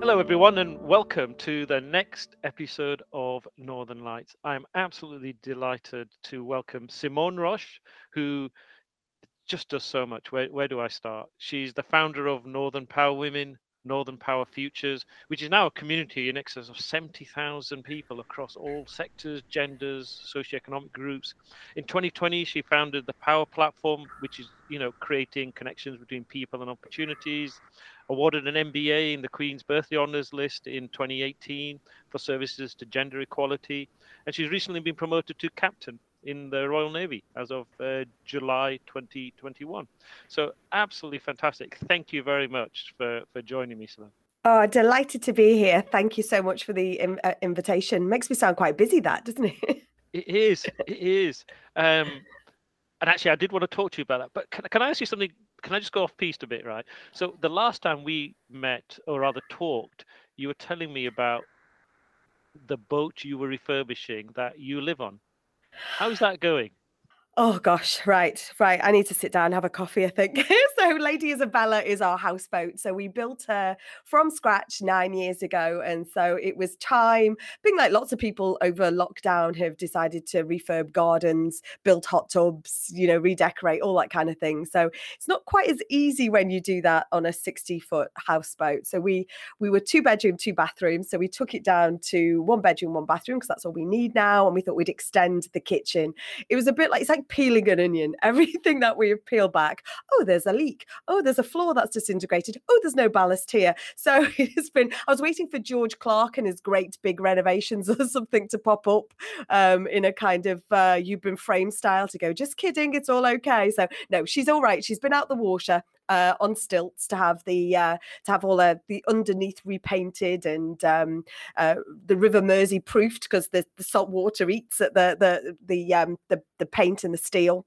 Hello, everyone, and welcome to the next episode of Northern Lights. I'm absolutely delighted to welcome Simone Roche, who just does so much. Where, where do I start? She's the founder of Northern Power Women, Northern Power Futures, which is now a community in excess of 70,000 people across all sectors, genders, socioeconomic groups. In 2020, she founded the Power Platform, which is, you know, creating connections between people and opportunities awarded an MBE in the Queen's Birthday Honours list in 2018 for services to gender equality. And she's recently been promoted to captain in the Royal Navy as of uh, July 2021. So, absolutely fantastic. Thank you very much for, for joining me, Simone. Oh, delighted to be here. Thank you so much for the uh, invitation. Makes me sound quite busy, that doesn't it? it is. It is. Um, and actually, I did want to talk to you about that. But can, can I ask you something can I just go off piste a bit, right? So the last time we met, or rather talked, you were telling me about the boat you were refurbishing that you live on. How's that going? Oh gosh, right, right. I need to sit down and have a coffee, I think. so Lady Isabella is our houseboat. So we built her from scratch nine years ago. And so it was time, being like lots of people over lockdown have decided to refurb gardens, build hot tubs, you know, redecorate, all that kind of thing. So it's not quite as easy when you do that on a 60 foot houseboat. So we we were two bedroom, two bathrooms. So we took it down to one bedroom, one bathroom, because that's all we need now. And we thought we'd extend the kitchen. It was a bit like it's like peeling an onion. Everything that we have peeled back, oh, there's a leak. Oh, there's a floor that's disintegrated. Oh, there's no ballast here. So it's been, I was waiting for George Clarke and his great big renovations or something to pop up um, in a kind of uh, you've been framed style to go, just kidding, it's all okay. So no, she's all right. She's been out the water. Uh, on stilts to have the uh, to have all uh, the underneath repainted and um, uh, the River Mersey proofed because the, the salt water eats at the the the um, the, the paint and the steel.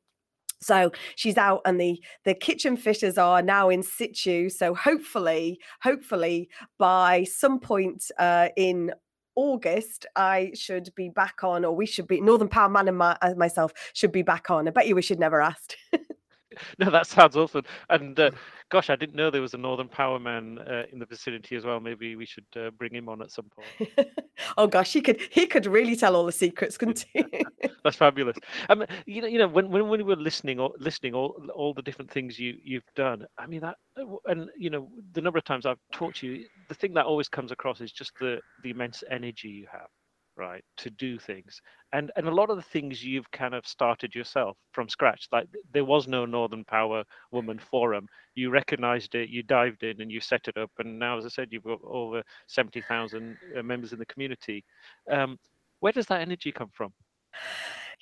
So she's out, and the the kitchen fitters are now in situ. So hopefully, hopefully by some point uh, in August, I should be back on, or we should be Northern Power Man and my, uh, myself should be back on. I bet you we should never asked. no, that sounds awesome. And uh, gosh, I didn't know there was a Northern Power Man uh, in the vicinity as well. Maybe we should uh, bring him on at some point. oh gosh, he could he could really tell all the secrets, couldn't he? That's fabulous. Um, you know, you know, when when, when we were listening, or listening all all the different things you you've done. I mean that, uh, and you know, the number of times I've talked to you, the thing that always comes across is just the the immense energy you have right to do things and and a lot of the things you've kind of started yourself from scratch like there was no northern power woman forum you recognized it you dived in and you set it up and now as i said you've got over 70,000 uh, members in the community um, where does that energy come from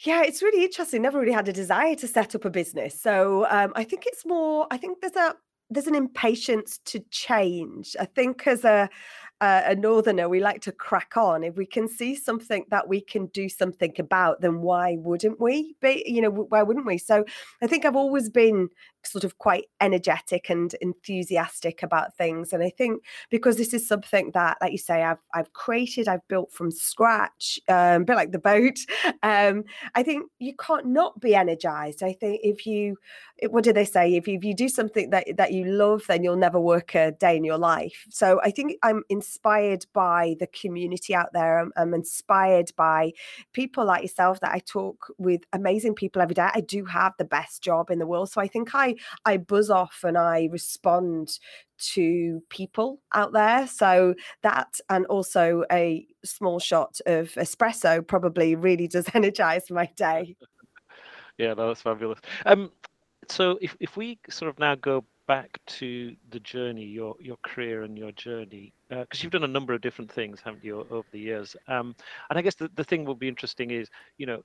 yeah, it's really interesting. Never really had a desire to set up a business. So um, I think it's more, I think there's a there's an impatience to change. I think as a uh, a northerner, we like to crack on. If we can see something that we can do something about, then why wouldn't we? Be, you know, why wouldn't we? So I think I've always been sort of quite energetic and enthusiastic about things, and I think because this is something that, like you say, I've I've created, I've built from scratch, um, a bit like the boat. Um, I think you can't not be energized. I think if you, what do they say? If you, if you do something that that you love, then you'll never work a day in your life. So I think I'm inspired by the community out there. I'm, I'm, inspired by people like yourself that I talk with amazing people every day. I do have the best job in the world. So I think I I buzz off and I respond to people out there. So that and also a small shot of espresso probably really does energize my day. yeah, no, that's fabulous. Um, so if, if we sort of now go back to the journey, your your career and your journey, because uh, you've done a number of different things, haven't you, over the years? Um, and I guess the, the thing will be interesting is, you know,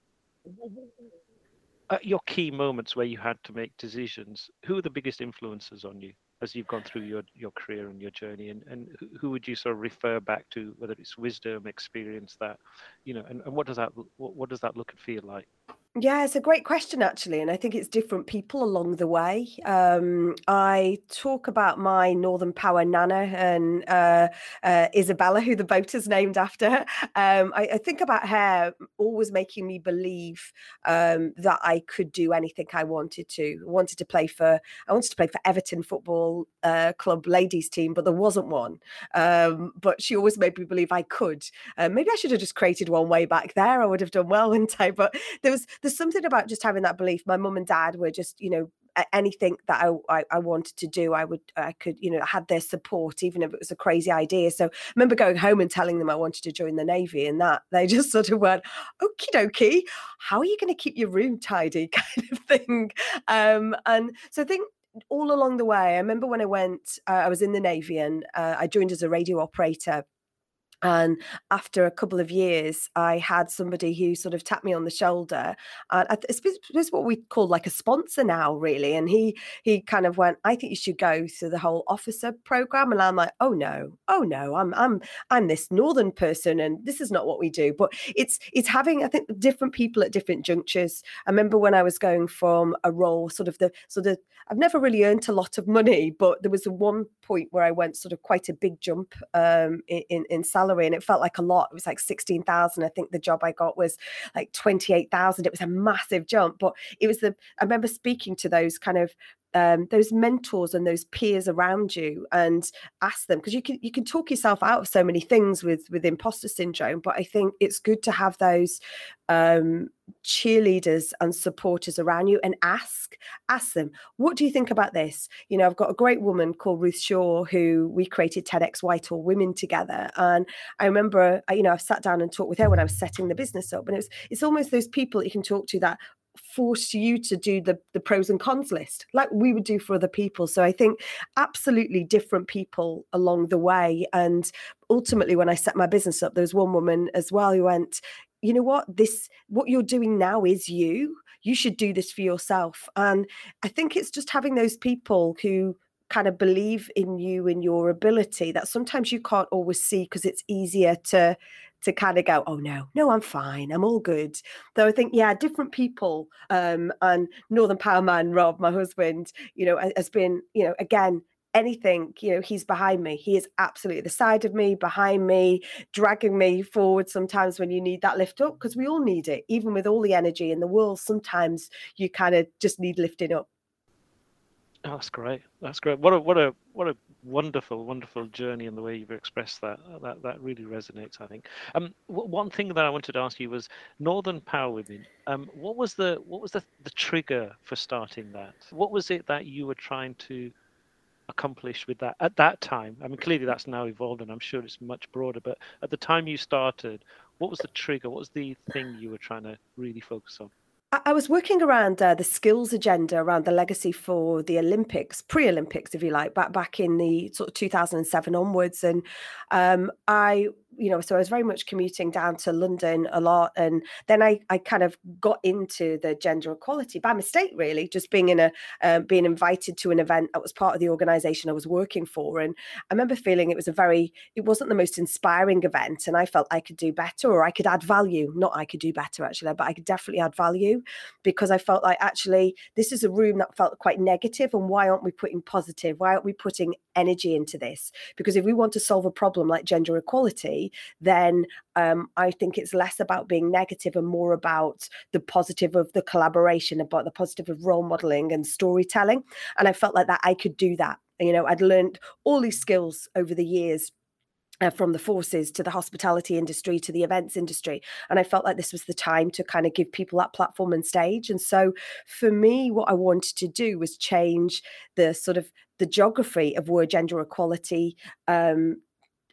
at your key moments where you had to make decisions, who are the biggest influences on you as you've gone through your, your career and your journey? And, and who would you sort of refer back to, whether it's wisdom, experience that, you know, and, and what does that what, what does that look and feel like? Yeah, it's a great question, actually. And I think it's different people along the way. Um, I talk about my Northern Power Nana and uh, uh, Isabella, who the boat is named after. Um, I, I, think about her always making me believe um, that I could do anything I wanted to. I wanted to play for, I wanted to play for Everton Football uh, Club ladies team, but there wasn't one. Um, but she always made me believe I could. Uh, maybe I should have just created one way back there. I would have done well, wouldn't I? But there was there's something about just having that belief. My mum and dad were just, you know, anything that I, I, I, wanted to do, I would, I could, you know, had their support, even if it was a crazy idea. So I remember going home and telling them I wanted to join the Navy and that they just sort of went, okie dokie, how are you going to keep your room tidy kind of thing? Um, and so I think all along the way, I remember when I went, uh, I was in the Navy and uh, I joined as a radio operator and after a couple of years, I had somebody who sort of tapped me on the shoulder. And I suppose what we call like a sponsor now, really. And he he kind of went, "I think you should go through the whole officer program." And I'm like, "Oh no, oh no, I'm I'm I'm this northern person, and this is not what we do." But it's it's having I think different people at different junctures. I remember when I was going from a role, sort of the sort of I've never really earned a lot of money, but there was one point where I went sort of quite a big jump um, in in salary salary and it felt like a lot. It was like 16,000. I think the job I got was like 28,000. It was a massive jump, but it was the, I remember speaking to those kind of um, those mentors and those peers around you and ask them because you can you can talk yourself out of so many things with with imposter syndrome but i think it's good to have those um, cheerleaders and supporters around you and ask ask them what do you think about this? You know i've got a great woman called ruth shaw who we created tedx whitehall women together and i remember you know i've sat down and talked with her when i was setting the business up and it's it's almost those people that you can talk to that force you to do the the pros and cons list like we would do for other people. So i think absolutely different people along the way. And ultimately when i set my business up there was one woman as well who went you know what? This what you're doing now is you. You should do this for yourself. And i think it's just having those people who kind of believe in you and your ability that sometimes you can't always see because it's easier to to kind of go, oh no, no, I'm fine, I'm all good. Though I think, yeah, different people, um, and Northern Power Man Rob, my husband, you know, has been, you know, again, anything, you know, he's behind me. He is absolutely the side of me, behind me, dragging me forward sometimes when you need that lift up, because we all need it, even with all the energy in the world. Sometimes you kind of just need lifting up. Oh, that's great. That's great. What a what a what a wonderful, wonderful journey in the way you've expressed that. That that really resonates. I think. Um, w- one thing that I wanted to ask you was Northern Power Women. Um, what was the what was the the trigger for starting that? What was it that you were trying to accomplish with that at that time? I mean, clearly that's now evolved, and I'm sure it's much broader. But at the time you started, what was the trigger? What was the thing you were trying to really focus on? I was working around uh, the skills agenda around the legacy for the Olympics, pre-Olympics, if you like, back back in the sort of 2007 onwards, and um, I you know, so I was very much commuting down to London a lot. And then I, I kind of got into the gender equality by mistake, really, just being in a, um, being invited to an event that was part of the organization I was working for. And I remember feeling it was a very, it wasn't the most inspiring event. And I felt I could do better or I could add value. Not I could do better, actually, but I could definitely add value because I felt like actually this is a room that felt quite negative And why aren't we putting positive? Why aren't we putting energy into this? Because if we want to solve a problem like gender equality, then um, I think it's less about being negative and more about the positive of the collaboration, about the positive of role modeling and storytelling. And I felt like that I could do that. You know, I'd learned all these skills over the years uh, from the forces to the hospitality industry to the events industry. And I felt like this was the time to kind of give people that platform and stage. And so for me, what I wanted to do was change the sort of the geography of where gender equality um,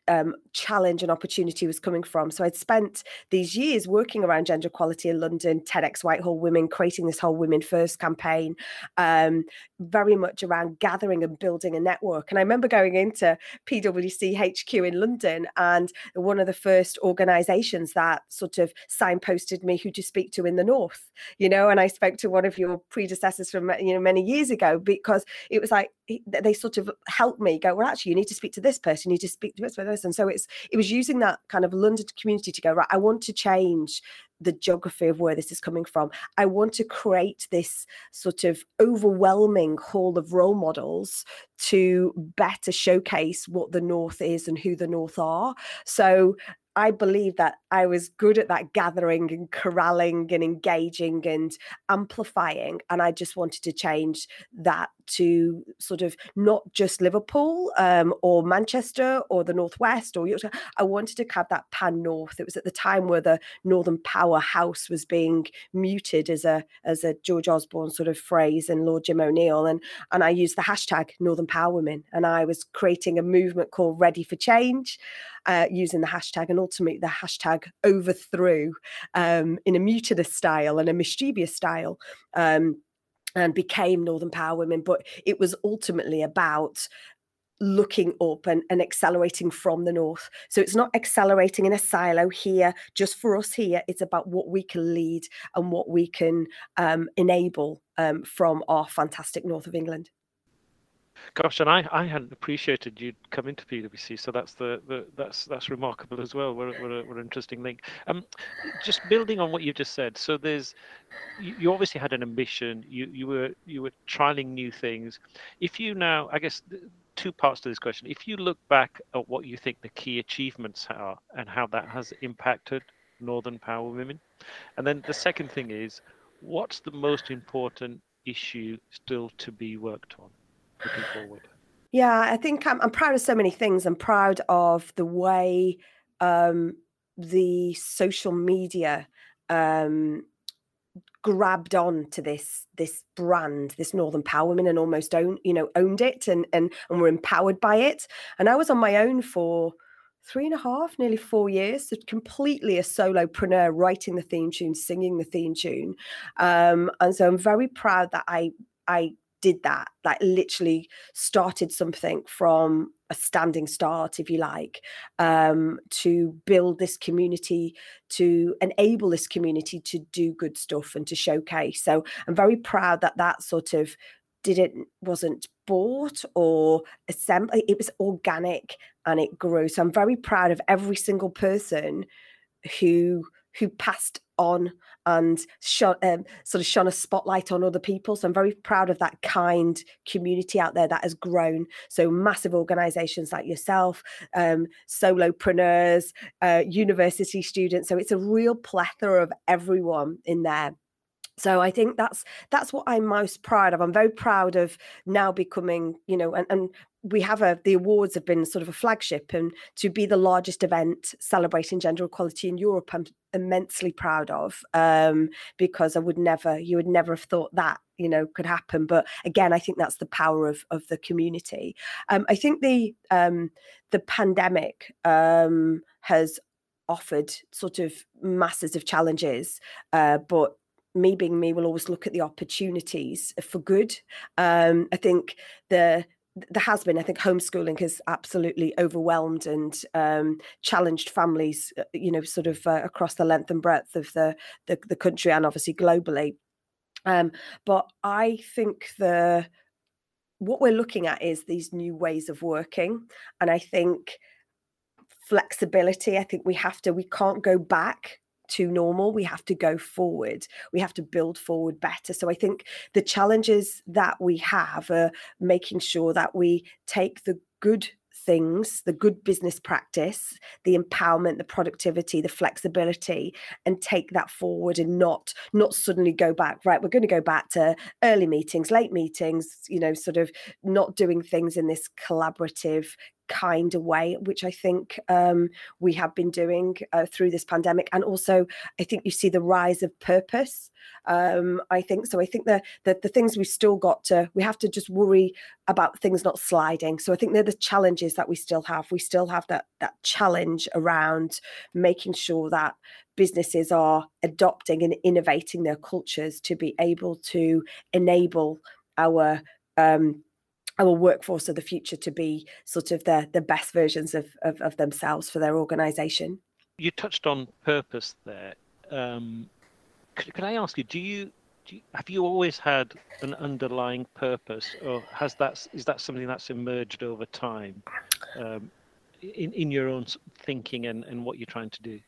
um, challenge and opportunity was coming from. So I'd spent these years working around gender equality in London, TEDx Whitehall Women, creating this whole Women First campaign, um, very much around gathering and building a network. And I remember going into PwC HQ in London, and one of the first organisations that sort of signposted me who to speak to in the north, you know. And I spoke to one of your predecessors from you know many years ago because it was like they sort of helped me go. Well, actually, you need to speak to this person. You need to speak to this person. So it's it was using that kind of London community to go right. I want to change the geography of where this is coming from. I want to create this sort of overwhelming hall of role models to better showcase what the North is and who the North are. So I believe that I was good at that gathering and corralling and engaging and amplifying. And I just wanted to change that to sort of not just Liverpool um, or Manchester or the Northwest or Yorkshire. I wanted to have that pan North. It was at the time where the Northern Powerhouse was being muted as a as a George Osborne sort of phrase and Lord Jim O'Neill. And and I used the hashtag Northern Power Women. And I was creating a movement called Ready for Change uh, using the hashtag and ultimately the hashtag overthrew um, in a mutinous style and a mischievous style. Um, and became Northern Power Women, but it was ultimately about looking up and, and accelerating from the north. So it's not accelerating in a silo here, just for us here. It's about what we can lead and what we can um, enable um, from our fantastic north of England. Gosh, and I, I hadn't appreciated you'd come into PwC, so that's the, the that's that's remarkable as well. What, a, what an interesting link. Um, just building on what you just said. So there's, you, you obviously had an ambition. You you were you were trialing new things. If you now, I guess, two parts to this question. If you look back at what you think the key achievements are and how that has impacted Northern Power Women, and then the second thing is, what's the most important issue still to be worked on? Looking forward? Yeah, I think I'm, I'm proud of so many things. I'm proud of the way um, the social media um, grabbed on to this this brand, this Northern Power Women, and almost own you know owned it and and and were empowered by it. And I was on my own for three and a half, nearly four years, so completely a solopreneur, writing the theme tune, singing the theme tune. Um, and so I'm very proud that I I did that, like literally started something from a standing start, if you like, um, to build this community, to enable this community to do good stuff and to showcase. So I'm very proud that that sort of didn't wasn't bought or assembled. It was organic and it grew. So I'm very proud of every single person who who passed on and um, sort of shone a spotlight on other people. So I'm very proud of that kind community out there that has grown. So massive organisations like yourself, um, solopreneurs, uh, university students. So it's a real plethora of everyone in there so i think that's that's what i'm most proud of. I'm very proud of now becoming you know and, and we have a the awards have been sort of a flagship and to be the largest event celebrating gender equality in europe i'm immensely proud of um, because i would never you would never have thought that you know could happen. But again i think that's the power of of the community. Um, i think the um, the pandemic um, has offered sort of masses of challenges uh, but me being me will always look at the opportunities for good um, i think the there has been, I think, homeschooling has absolutely overwhelmed and um, challenged families, uh, you know, sort of uh, across the length and breadth of the the, the country and obviously globally. Um, but I think the what we're looking at is these new ways of working, and I think flexibility. I think we have to. We can't go back to normal. We have to go forward. We have to build forward better. So I think the challenges that we have are making sure that we take the good things the good business practice the empowerment the productivity the flexibility and take that forward and not not suddenly go back right we're going to go back to early meetings late meetings you know sort of not doing things in this collaborative kind of way, which I think um, we have been doing uh, through this pandemic. And also, I think you see the rise of purpose. Um, I think so. I think the, the the things we've still got to, we have to just worry about things not sliding. So I think they're the challenges that we still have. We still have that that challenge around making sure that businesses are adopting and innovating their cultures to be able to enable our um, our workforce of the future to be sort of the the best versions of of, of themselves for their organization. You touched on purpose there. Um, could, could i ask you do you, do you have you always had an underlying purpose or has that is that something that's emerged over time um, in in your own thinking and and what you're trying to do?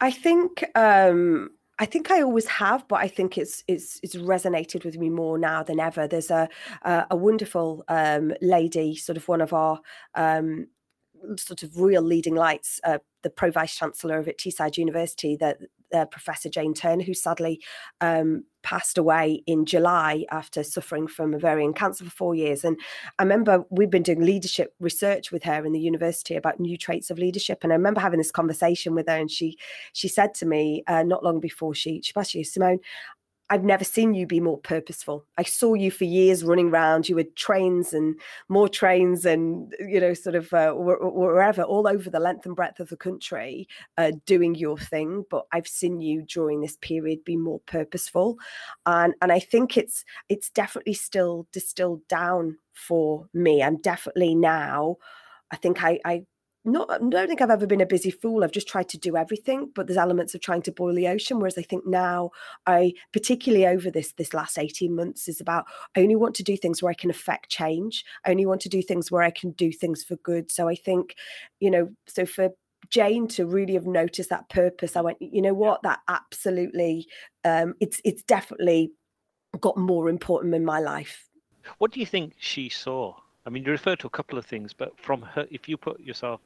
I think um I think I always have, but I think it's it's it's resonated with me more now than ever. There's a a, a wonderful um, lady, sort of one of our um, sort of real leading lights, uh, the pro vice chancellor of at Teesside University, that uh, Professor Jane Turner, who sadly um, passed away in July after suffering from ovarian cancer for four years. And I remember we've been doing leadership research with her in the university about new traits of leadership. And I remember having this conversation with her, and she she said to me uh, not long before she she passed, you, Simone, I've never seen you be more purposeful. I saw you for years running around. You had trains and more trains, and you know, sort of uh, wherever, all over the length and breadth of the country, uh, doing your thing. But I've seen you during this period be more purposeful, and and I think it's it's definitely still distilled down for me. I'm definitely now. I think I, I not I don't think I've ever been a busy fool. I've just tried to do everything, but there's elements of trying to boil the ocean. Whereas I think now I particularly over this this last 18 months is about I only want to do things where I can affect change. I only want to do things where I can do things for good. So I think, you know, so for Jane to really have noticed that purpose, I went, you know what, that absolutely um it's it's definitely got more important in my life. What do you think she saw? I mean, you refer to a couple of things, but from her, if you put yourself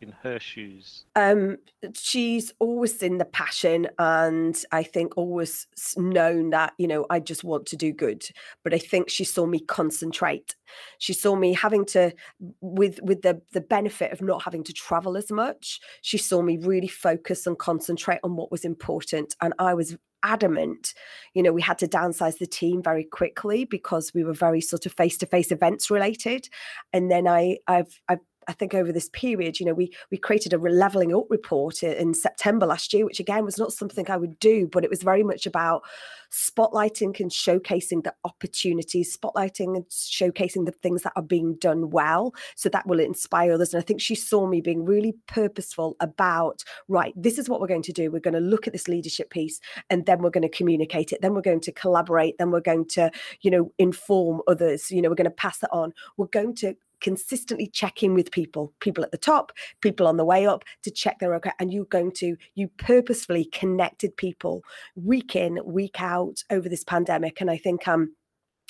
in her shoes? Um, she's always in the passion, and I think always known that you know I just want to do good. But I think she saw me concentrate. She saw me having to, with with the the benefit of not having to travel as much. She saw me really focus and concentrate on what was important, and I was adamant you know we had to downsize the team very quickly because we were very sort of face to face events related and then i i've i've I think over this period, you know, we we created a leveling up report in September last year, which again was not something I would do, but it was very much about spotlighting and showcasing the opportunities, spotlighting and showcasing the things that are being done well. So that will inspire others. And I think she saw me being really purposeful about, right, this is what we're going to do. We're going to look at this leadership piece and then we're going to communicate it. Then we're going to collaborate. Then we're going to, you know, inform others. You know, we're going to pass it on. We're going to consistently check in with people, people at the top, people on the way up to check they're okay. And you're going to, you purposefully connected people week in, week out over this pandemic. And I think, um,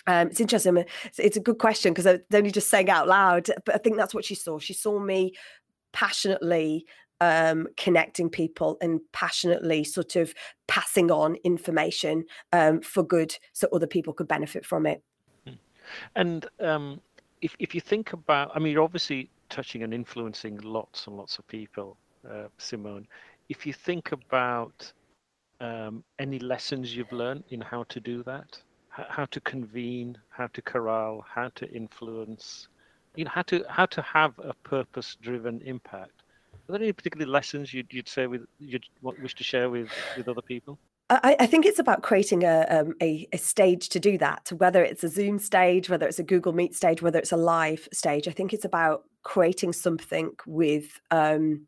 um, it's interesting. It's, it's a good question because I only just saying out loud, but I think that's what she saw. She saw me passionately um, connecting people and passionately sort of passing on information um, for good so other people could benefit from it. Hmm. And um, if if you think about, I mean, you're obviously touching and influencing lots and lots of people, uh, Simone. If you think about um, any lessons you've learned in how to do that, how to convene, how to corral, how to influence, you know, how to how to have a purpose-driven impact. Are there any particular lessons you'd, you'd say with you'd wish to share with with other people? I, I, think it's about creating a, um, a, a stage to do that. Whether it's a Zoom stage, whether it's a Google Meet stage, whether it's a live stage. I think it's about creating something with um,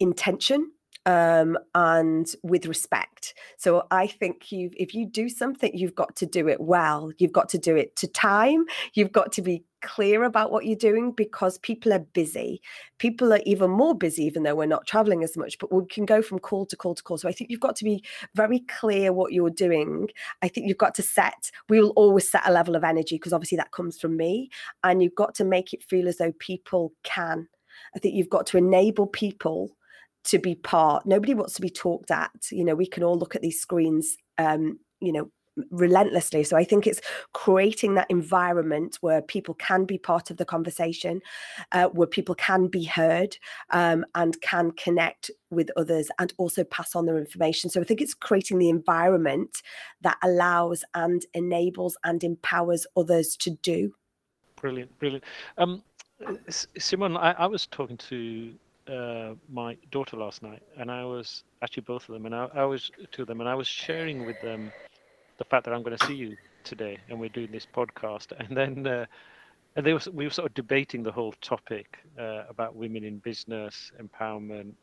intention um, and with respect. So I think you, if you do something, you've got to do it well. You've got to do it to time. You've got to be clear about what you're doing because people are busy. People are even more busy, even though we're not traveling as much. But we can go from call to call to call. So I think you've got to be very clear what you're doing. I think you've got to set. We will always set a level of energy because obviously that comes from me, and you've got to make it feel as though people can. I think you've got to enable people to be part. Nobody wants to be talked at. You know, we can all look at these screens, um, you know, relentlessly. So I think it's creating that environment where people can be part of the conversation, uh, where people can be heard um, and can connect with others and also pass on their information. So I think it's creating the environment that allows and enables and empowers others to do. Brilliant, brilliant. Um, Simon, I, I was talking to uh, my daughter last night, and I was actually both of them, and I, I was to them, and I was sharing with them the fact that I'm going to see you today, and we're doing this podcast, and then. Uh, and they were, we were sort of debating the whole topic uh, about women in business, empowerment,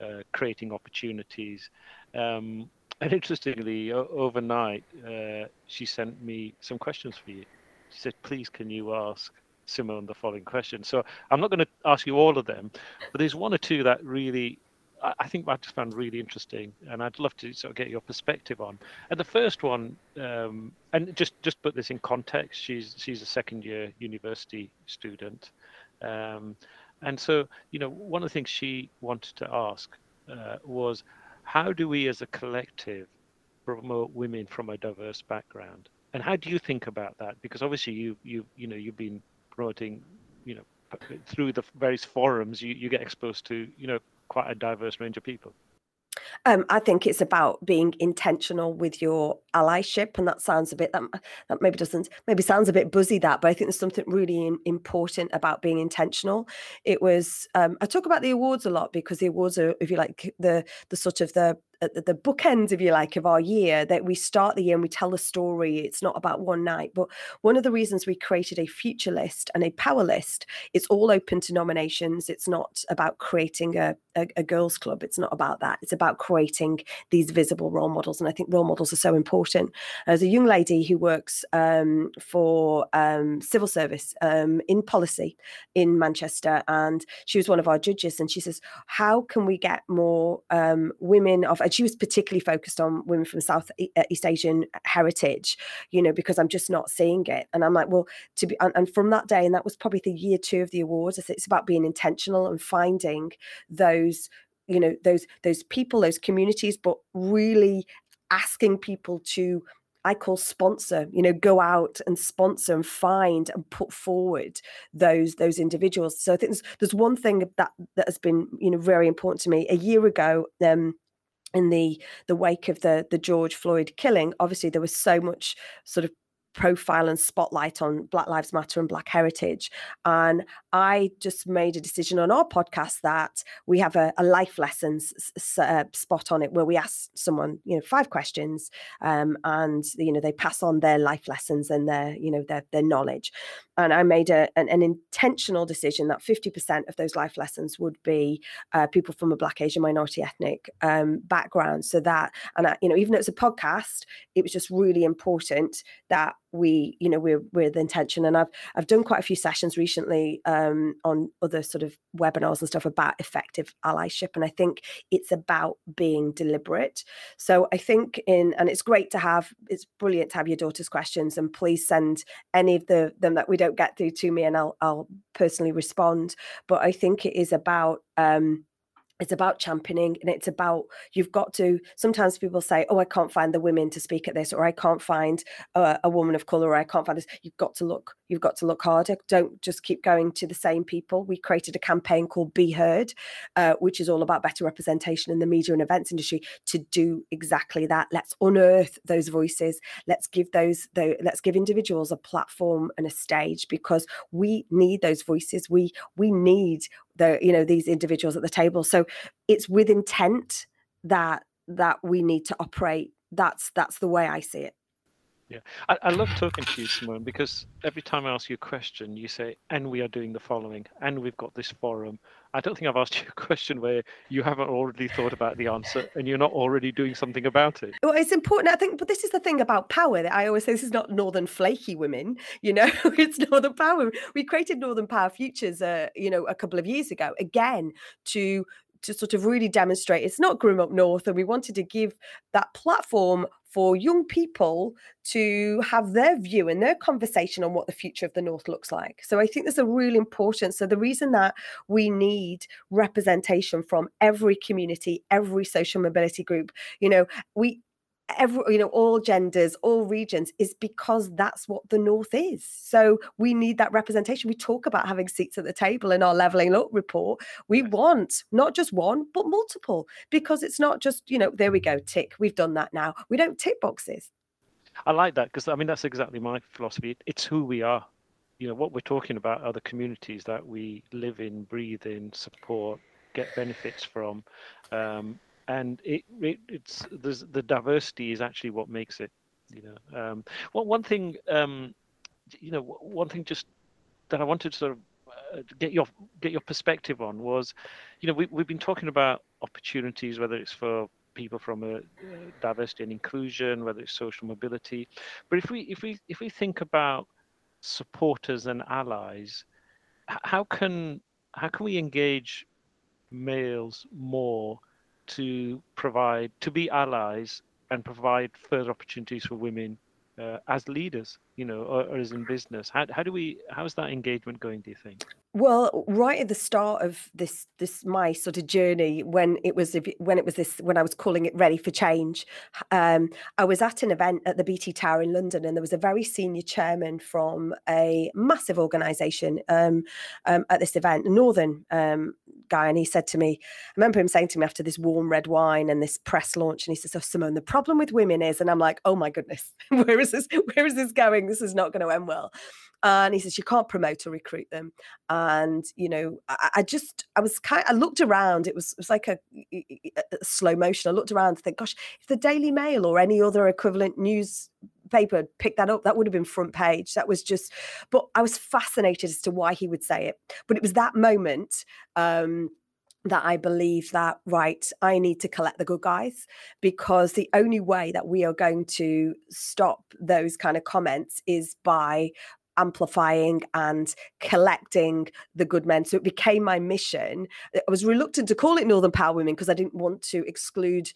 uh, creating opportunities. Um, and interestingly, o- overnight, uh, she sent me some questions for you. She said, "Please, can you ask Simone the following question. So I'm not going to ask you all of them, but there's one or two that really I think I just found really interesting, and I'd love to sort of get your perspective on. And the first one, um, and just just put this in context, she's she's a second year university student, um, and so you know one of the things she wanted to ask uh, was, how do we as a collective promote women from a diverse background? And how do you think about that? Because obviously you you you know you've been promoting, you know, through the various forums, you, you get exposed to you know quite a diverse range of people. Um, I think it's about being intentional with your allyship, and that sounds a bit that, that maybe doesn't maybe sounds a bit buzzy that, but I think there's something really in, important about being intentional. It was um, I talk about the awards a lot because the awards are, if you like, the the sort of the at the bookends, if you like, of our year that we start the year and we tell a story. It's not about one night. But one of the reasons we created a future list and a power list, it's all open to nominations. It's not about creating a, a, a girls' club. It's not about that. It's about creating these visible role models. And I think role models are so important. As a young lady who works um, for um, civil service um, in policy in Manchester, and she was one of our judges, and she says, How can we get more um, women of she was particularly focused on women from South uh, East Asian heritage, you know, because I'm just not seeing it. And I'm like, well, to be, and, and from that day, and that was probably the year two of the awards. It's about being intentional and finding those, you know, those those people, those communities, but really asking people to I call sponsor, you know, go out and sponsor and find and put forward those those individuals. So I think there's, there's one thing that that has been, you know, very important to me. A year ago, um, in the the wake of the the George Floyd killing, obviously there was so much sort of profile and spotlight on Black Lives Matter and Black heritage. And I just made a decision on our podcast that we have a, a life lessons uh, spot on it where we ask someone, you know, five questions, um, and you know they pass on their life lessons and their, you know, their their knowledge. And I made a, an, an intentional decision that 50% of those life lessons would be uh, people from a Black Asian minority ethnic um, background. So that, and I, you know, even though it's a podcast, it was just really important that we you know we're we're intention. And i've i've done quite a few sessions recently um, on other sort of webinars and stuff about effective allyship. And i think it's about being deliberate. So i think in and it's great to have it's brilliant to have your daughter's questions. And please send any of the them that we don't get through to me and i'll i'll personally respond. But i think it is about um it's about championing and it's about you've got to sometimes people say oh i can't find the women to speak at this or i can't find a, a woman of color or i can't find this. You've got to look you've got to look harder. Don't just keep going to the same people. We created a campaign called be heard uh, which is all about better representation in the media and events industry to do exactly that. Let's unearth those voices. Let's give those the, let's give individuals a platform and a stage because we need those voices. We we need the you know these individuals at the table. So it's with intent that that we need to operate. That's that's the way i see it yeah. I, I love talking to you simone because every time i ask you a question you say and we are doing the following and we've got this forum. I don't think i've asked you a question where you haven't already thought about the answer and you're not already doing something about it. Well it's important i think but this is the thing about power that i always say this is not northern flaky women you know? It's northern power. We created northern power futures uh, you know a couple of years ago again to to sort of really demonstrate it's not grim up north and we wanted to give that platform for young people to have their view and their conversation on what the future of the north looks like. So i think there's a really important so the reason that we need representation from every community every social mobility group you know we every you know all genders all regions is because that's what the north is. So we need that representation. We talk about having seats at the table in our leveling up report. We want not just one but multiple because it's not just you know there we go tick we've done that now. We don't tick boxes. I like that because i mean that's exactly my philosophy. It's who we are. You know what we're talking about are the communities that we live in breathe in support get benefits from um, and it, it it's the diversity is actually what makes it you know um well one thing um you know one thing just that i wanted to sort of uh, get your get your perspective on was you know we, we've been talking about opportunities whether it's for people from a uh, diversity and inclusion whether it's social mobility. But if we if we if we think about supporters and allies how can how can we engage males more to provide to be allies and provide further opportunities for women uh, as leaders, you know, or, or, as in business? How, how do we, how's that engagement going, do you think? Well, right at the start of this, this my sort of journey, when it was when it was this when I was calling it ready for change, um, I was at an event at the BT Tower in London, and there was a very senior chairman from a massive organisation um, um, at this event, northern um, guy, and he said to me, I remember him saying to me after this warm red wine and this press launch, and he says, "Oh, Simone, the problem with women is," and I'm like, "Oh my goodness, where is this? Where is this going? This is not going to end well." and he says you can't promote or recruit them. And you know I, I, just i was kind i looked around it was it was like a, a, slow motion. I looked around to think gosh if the daily mail or any other equivalent news paper picked that up that would have been front page. That was just but i was fascinated as to why he would say it. But it was that moment um that I believe that, right, I need to collect the good guys because the only way that we are going to stop those kind of comments is by amplifying and collecting the good men. So it became my mission. I was reluctant to call it Northern Power Women because I didn't want to exclude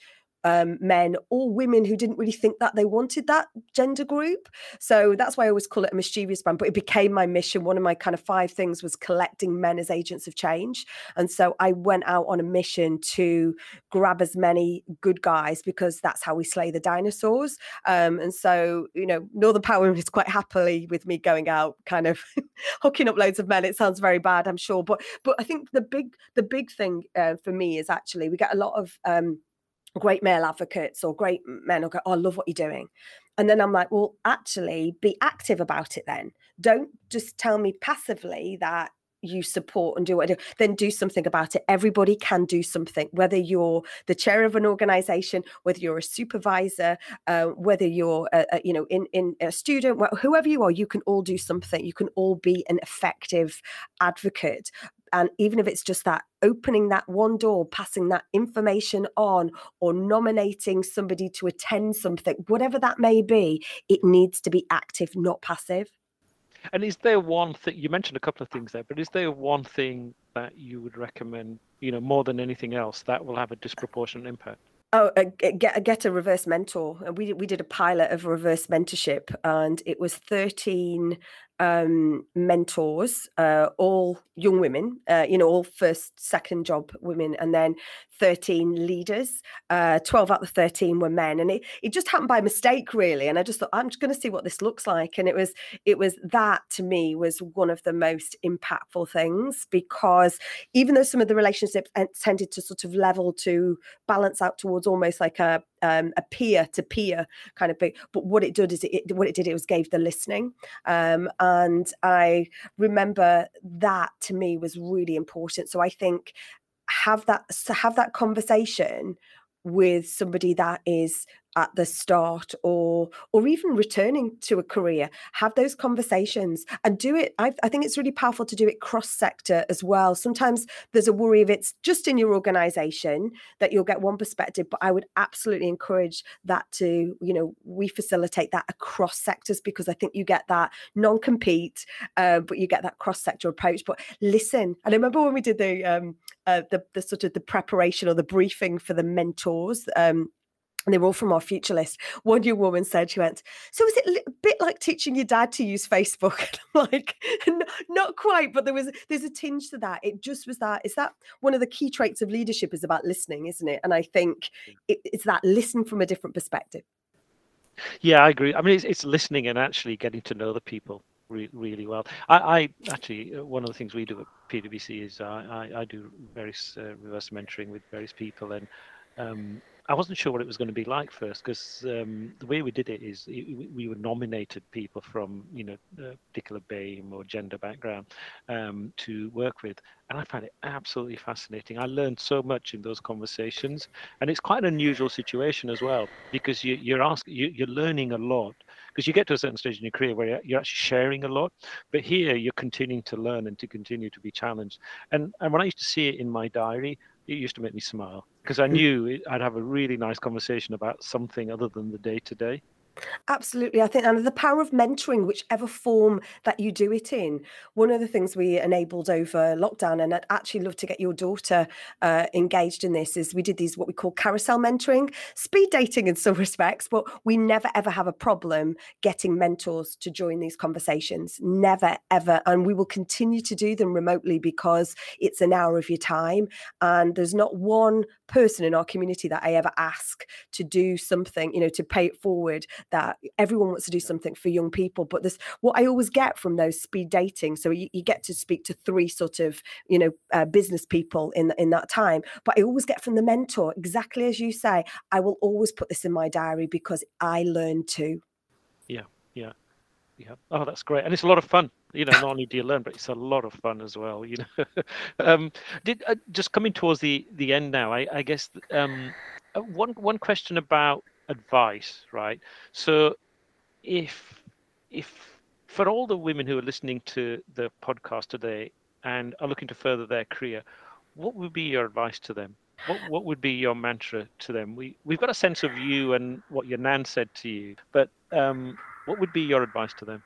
um, men or women who didn't really think that they wanted that gender group. So that's why I always call it a mischievous brand. But it became my mission. One of my kind of five things was collecting men as agents of change. And so I went out on a mission to grab as many good guys because that's how we slay the dinosaurs. Um, and so, you know, Northern Power is quite happily with me going out, kind of hooking up loads of men. It sounds very bad, I'm sure. But but I think the big the big thing uh, for me is actually we get a lot of um, great male advocates or great men will go, Oh, I love what you're doing. And then I'm like, Well, actually, be active about it then. Don't just tell me passively that you support and do what I do, then do something about it. Everybody can do something, whether you're the chair of an organization, whether you're a supervisor, uh, whether you're, a, a, you know, in, in a student, whoever you are, you can all do something. You can all be an effective advocate and even if it's just that opening that one door passing that information on or nominating somebody to attend something whatever that may be it needs to be active not passive and is there one thing you mentioned a couple of things there but is there one thing that you would recommend you know more than anything else that will have a disproportionate impact Oh, uh, get get a reverse mentor. We we did a pilot of reverse mentorship, and it was thirteen um, mentors, uh, all young women, uh, you know, all first, second job women, and then 13 leaders. Uh, 12 out of the 13 were men. And it, it just happened by mistake, really. And I just thought, I'm just going to see what this looks like. And it was, it was that to me was one of the most impactful things because even though some of the relationships tended to sort of level to balance out towards almost like a, um, a peer to peer kind of thing. But what it did is it, it, what it did, it was gave the listening. Um, and I remember that to me was really important. So I think have that have that conversation with somebody that is at the start or or even returning to a career have those conversations and do it I, I think it's really powerful to do it cross sector as well. Sometimes there's a worry if it's just in your organization that you'll get one perspective but i would absolutely encourage that to you know we facilitate that across sectors because i think you get that non-compete uh, but you get that cross sector approach. But listen and i remember when we did the um uh, the, the sort of the preparation or the briefing for the mentors um and they were all from our future list. One young woman said, she went, So is it a bit like teaching your dad to use Facebook? And I'm like, not quite, but there was there's a tinge to that. It just was that. Is that one of the key traits of leadership is about listening, isn't it? And I think it, it's that listen from a different perspective. Yeah, I agree. I mean, it's, it's listening and actually getting to know the people re- really well. I, I, actually, uh, one of the things we do at PwC is I, I, I do various uh, reverse mentoring with various people and um, I wasn't sure what it was going to be like first because um, the way we did it is we, we were nominated people from you know a particular BAME or gender background um, to work with, and I found it absolutely fascinating. I learned so much in those conversations, and it's quite an unusual situation as well because you, you're asking you, you're learning a lot because you get to a certain stage in your career where you're actually sharing a lot, but here you're continuing to learn and to continue to be challenged. And and when I used to see it in my diary, it used to make me smile because I mm. knew I'd have a really nice conversation about something other than the day to day. Absolutely. I think and the power of mentoring, whichever form that you do it in. One of the things we enabled over lockdown, and I'd actually love to get your daughter uh, engaged in this, is we did these what we call carousel mentoring, speed dating in some respects, but we never ever have a problem getting mentors to join these conversations. Never ever. And we will continue to do them remotely because it's an hour of your time. And there's not one person in our community that I ever ask to do something, you know, to pay it forward that everyone wants to do something for young people. But this, what I always get from those speed dating, so you, you get to speak to three sort of, you know, uh, business people in in that time. But I always get from the mentor exactly as you say. I will always put this in my diary because I learned too. Yeah, yeah, yeah. Oh, that's great, and it's a lot of fun you know not only do you learn but it's a lot of fun as well you know um did uh, just coming towards the the end now i i guess um uh, one one question about advice, right? So if if for all the women who are listening to the podcast today and are looking to further their career, what would be your advice to them? What what would be your mantra to them? We we've got a sense of you and what your nan said to you, but um, what would be your advice to them?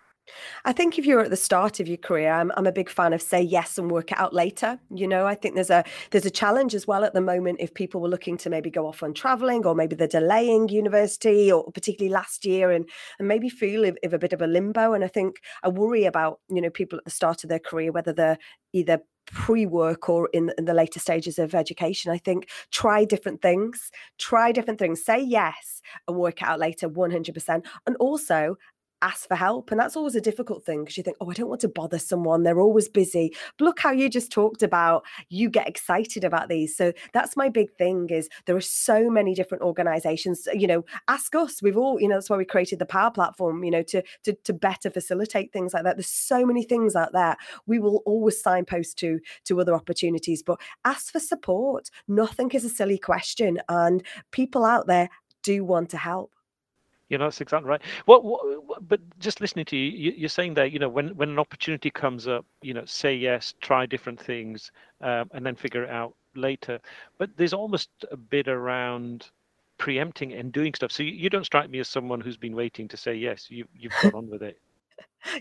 I think if you're at the start of your career, I'm, I'm a big fan of say yes and work it out later. You know, I think there's a there's a challenge as well at the moment if people were looking to maybe go off on traveling or maybe they're delaying university or particularly last year and and maybe feel if, if a bit of a limbo. And I think I worry about you know people at the start of their career whether they're either pre-work or in, in the later stages of education i think try different things try different things say yes and work it out later 100% and also ask for help. And that's always a difficult thing because you think, oh, I don't want to bother someone. They're always busy. But look how you just talked about you get excited about these. So that's my big thing is there are so many different organizations. You know, ask us. We've all, you know, that's why we created the power platform, you know, to to, to better facilitate things like that. There's so many things out there. We will always signpost to to other opportunities, but ask for support. Nothing is a silly question. And people out there do want to help. You know, that's exactly right. What, what, what, but just listening to you, you, are saying that you know when when an opportunity comes up, you know, say yes, try different things, um, and then figure it out later. But there's almost a bit around preempting and doing stuff. So you, you don't strike me as someone who's been waiting to say yes. You you've gone on with it.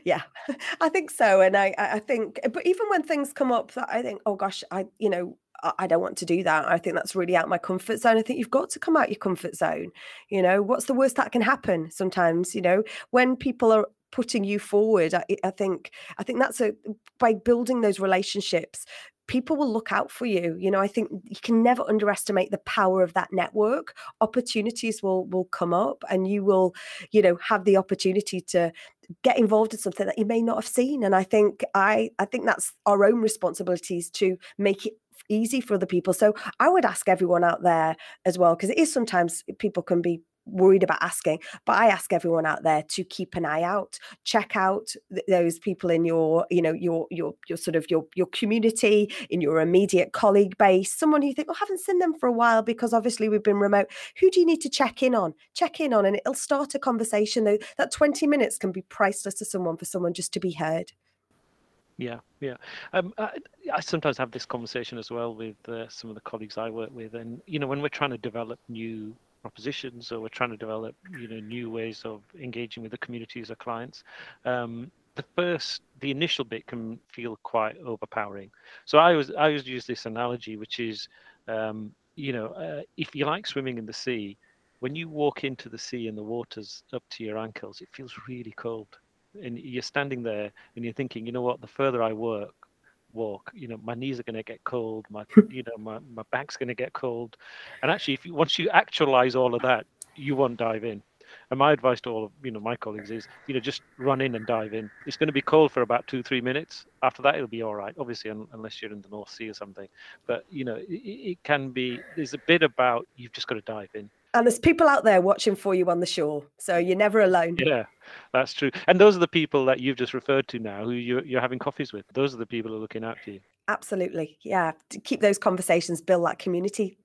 Yeah, I think so. And I, I think, but even when things come up that I think, oh gosh, I, you know, I don't want to do that. I think that's really out my comfort zone. I think you've got to come out your comfort zone. You know, what's the worst that can happen sometimes? You know, when people are putting you forward, I, I think I think that's a by building those relationships, people will look out for you you know i think you can never underestimate the power of that network opportunities will will come up and you will you know have the opportunity to get involved in something that you may not have seen and i think i i think that's our own responsibilities to make it easy for other people. So I would ask everyone out there as well, because it is sometimes people can be worried about asking but i ask everyone out there to keep an eye out check out th- those people in your you know your your your sort of your your community in your immediate colleague base someone you think oh, i haven't seen them for a while because obviously we've been remote. Who do you need to check in on? Check in on and it'll start a conversation though. That 20 minutes can be priceless to someone for someone just to be heard. Yeah, yeah. Um, I, I, sometimes have this conversation as well with uh, some of the colleagues I work with, and you know, when we're trying to develop new propositions or we're trying to develop, you know, new ways of engaging with the communities or clients, um, the first, the initial bit can feel quite overpowering. So I was, I always use this analogy, which is, um, you know, uh, if you like swimming in the sea, when you walk into the sea and the water's up to your ankles, it feels really cold and you're standing there and you're thinking, you know what, the further I work, walk, you know, my knees are going to get cold, my, you know, my, my back's going to get cold. And actually, if you, once you actualize all of that, you won't dive in. And my advice to all of you know my colleagues is, you know, just run in and dive in. It's going to be cold for about two, three minutes. After that, it'll be all right. Obviously, un- unless you're in the North Sea or something. But you know, it, it can be. There's a bit about you've just got to dive in. And there's people out there watching for you on the shore, so you're never alone. Yeah, that's true. And those are the people that you've just referred to now, who you're, you're having coffees with. Those are the people who are looking out for you. Absolutely, yeah. To keep those conversations, build that community.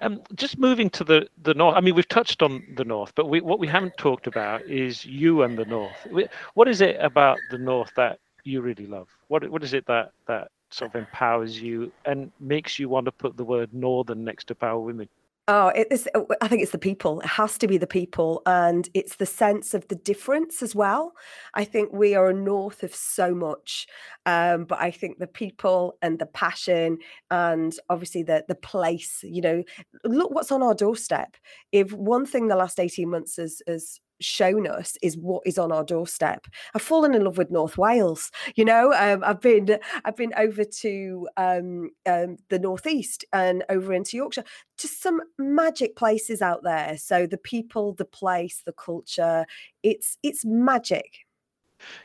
Um, just moving to the the north. I mean, we've touched on the north, but we, what we haven't talked about is you and the north. What is it about the north that you really love? What what is it that that sort of empowers you and makes you want to put the word northern next to power women? Oh, it is. Uh, I think it's the people. It has to be the people, and it's the sense of the difference as well. I think we are a north of so much, um, but I think the people and the passion, and obviously the the place. You know, look what's on our doorstep. If one thing the last eighteen months has has shown us is what is on our doorstep. I've fallen in love with North Wales. You know, um, I've been I've been over to um, um, the northeast and over into Yorkshire. Just some magic places out there. So the people, the place, the culture, it's it's magic.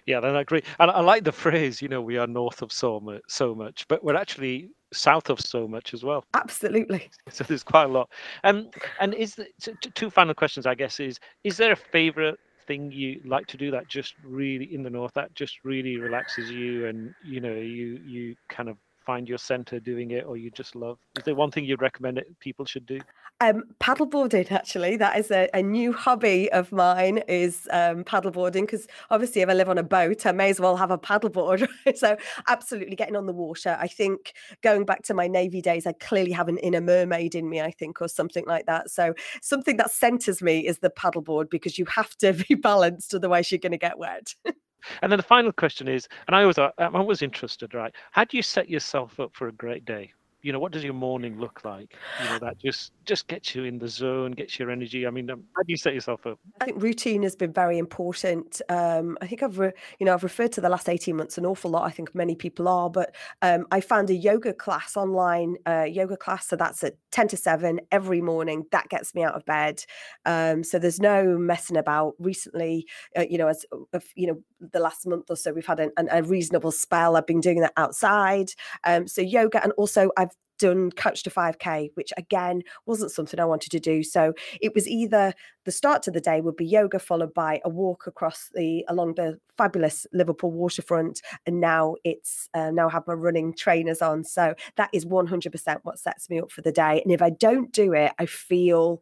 Yeah, then I agree. And I like the phrase, you know, we are north of so much, so much, but we're actually south of so much as well. Absolutely. So there's quite a lot. Um, and is the, two final questions, I guess, is is there a favorite thing you like to do that just really in the north that just really relaxes you and you know you you kind of find your center doing it or you just love? Is there one thing you'd recommend that people should do? Um, paddleboarding, actually, that is a, a new hobby of mine. Is um, paddleboarding because obviously, if I live on a boat, I may as well have a paddleboard. so, absolutely getting on the water. I think going back to my navy days, I clearly have an inner mermaid in me. I think, or something like that. So, something that centers me is the paddleboard because you have to be balanced, otherwise, you're going to get wet. And then the final question is, and I um, was I'm always interested, right? How do you set yourself up for a great day? You know what does your morning look like? You know that just just gets you in the zone gets your energy. I mean um, how do you set yourself up? I think routine has been very important. Um, i think i've re- you know i've referred to the last 18 months an awful lot i think many people are but um, i found a yoga class online uh, yoga class so that's at 10 to 7 every morning. That gets me out of bed. Um, so there's no messing about. Recently uh, you know as uh, you know the last month or so we've had an, an, a reasonable spell. I've been doing that outside. Um, so yoga and also i've done Couch to 5K, which again wasn't something I wanted to do. So it was either the start to the day would be yoga, followed by a walk across the along the fabulous Liverpool waterfront, and now it's uh, now have my running trainers on. So that is 100% what sets me up for the day. And if I don't do it, I feel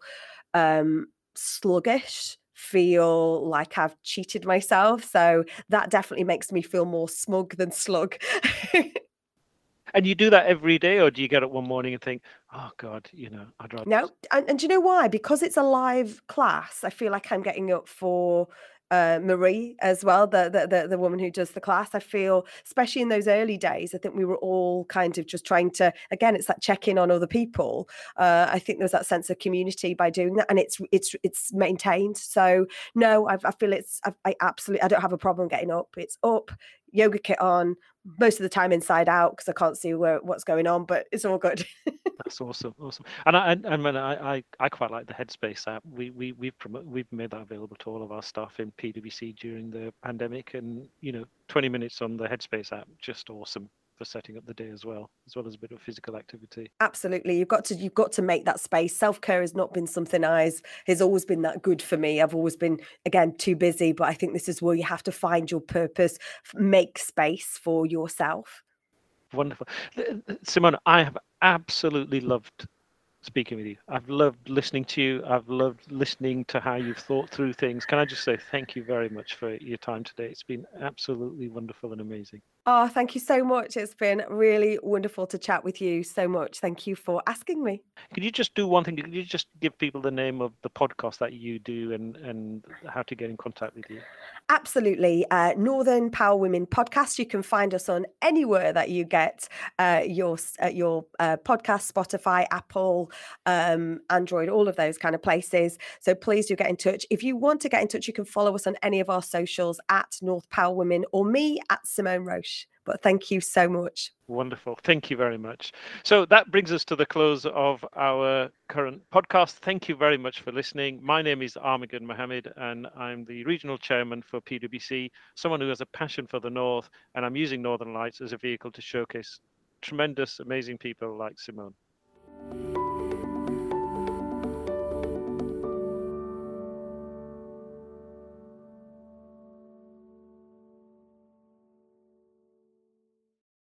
um, sluggish feel like I've cheated myself. So that definitely makes me feel more smug than slug. And you do that every day, or do you get up one morning and think, "Oh God, you know, I'd rather"? No, and, and do you know why? Because it's a live class. I feel like I'm getting up for uh, Marie as well, the, the, the the woman who does the class. I feel, especially in those early days, I think we were all kind of just trying to. Again, it's that check in on other people. Uh, I think there's that sense of community by doing that, and it's it's it's maintained. So no, I, I feel it's I, I absolutely I don't have a problem getting up. It's up, yoga kit on, most of the time inside out because I can't see where what's going on, but it's all good. That's awesome, awesome. And I, I, mean, I, I, I quite like the Headspace app. We, we, we've promote, we've made that available to all of our staff in PwC during the pandemic, and you know, 20 minutes on the Headspace app, just awesome for setting up the day as well, as well as a bit of physical activity. Absolutely, you've got to you've got to make that space. Self care has not been something I has always been that good for me. I've always been again too busy, but I think this is where you have to find your purpose, make space for yourself. Wonderful, Simone. I have absolutely loved speaking with you. I've loved listening to you. I've loved listening to how you've thought through things. Can I just say thank you very much for your time today? It's been absolutely wonderful and amazing. Oh, thank you so much. It's been really wonderful to chat with you so much. Thank you for asking me. Could you just do one thing? Could you just give people the name of the podcast that you do and, and how to get in contact with you? Absolutely. Uh, Northern Power Women podcast. You can find us on anywhere that you get uh, your uh, your uh, podcast, Spotify, Apple, um, Android, all of those kind of places. So please do get in touch. If you want to get in touch, you can follow us on any of our socials at North Power Women or me at Simone Roche. But thank you so much. Wonderful. Thank you very much. So that brings us to the close of our current podcast. Thank you very much for listening. My name is Armoghan Mohammed, and I'm the regional chairman for PwC, someone who has a passion for the North, and I'm using Northern Lights as a vehicle to showcase tremendous, amazing people like Simone.